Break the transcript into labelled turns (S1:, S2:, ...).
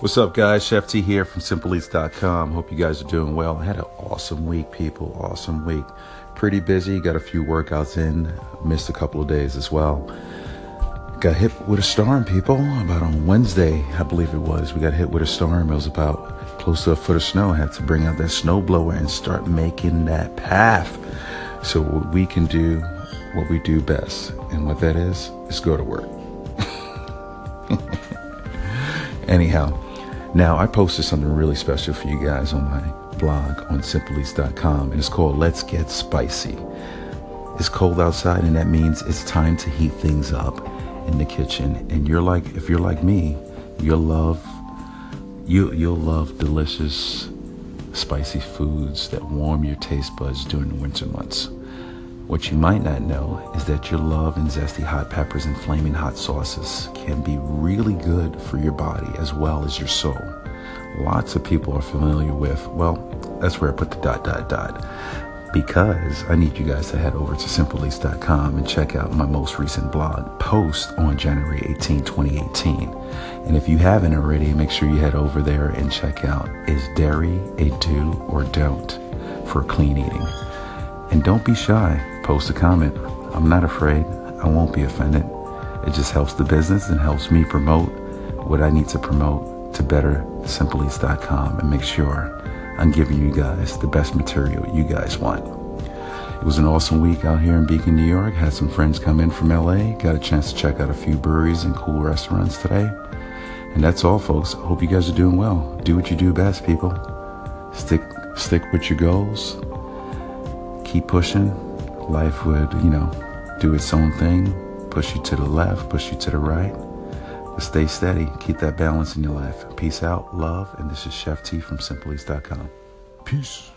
S1: What's up, guys? Chef T here from SimpleEats.com. Hope you guys are doing well. I had an awesome week, people. Awesome week. Pretty busy. Got a few workouts in. Missed a couple of days as well. Got hit with a storm, people. About on Wednesday, I believe it was. We got hit with a storm. It was about close to a foot of snow. I had to bring out that snow blower and start making that path. So we can do, what we do best, and what that is, is go to work. Anyhow, now I posted something really special for you guys on my blog on simpleeats.com, and it's called Let's Get Spicy. It's cold outside, and that means it's time to heat things up in the kitchen. And you're like, if you're like me, you'll love you you'll love delicious spicy foods that warm your taste buds during the winter months. What you might not know is that your love and zesty hot peppers and flaming hot sauces can be really good for your body as well as your soul. Lots of people are familiar with, well, that's where I put the dot, dot, dot. Because I need you guys to head over to simpleeats.com and check out my most recent blog post on January 18, 2018. And if you haven't already, make sure you head over there and check out Is Dairy a Do or Don't for clean eating? And don't be shy. Post a comment. I'm not afraid. I won't be offended. It just helps the business and helps me promote what I need to promote to better simpleeats.com and make sure I'm giving you guys the best material you guys want. It was an awesome week out here in Beacon, New York. Had some friends come in from LA. Got a chance to check out a few breweries and cool restaurants today. And that's all, folks. Hope you guys are doing well. Do what you do best, people. Stick stick with your goals keep pushing, life would, you know, do its own thing, push you to the left, push you to the right. But stay steady, keep that balance in your life. Peace out, love, and this is Chef T from SimpleEats.com. Peace.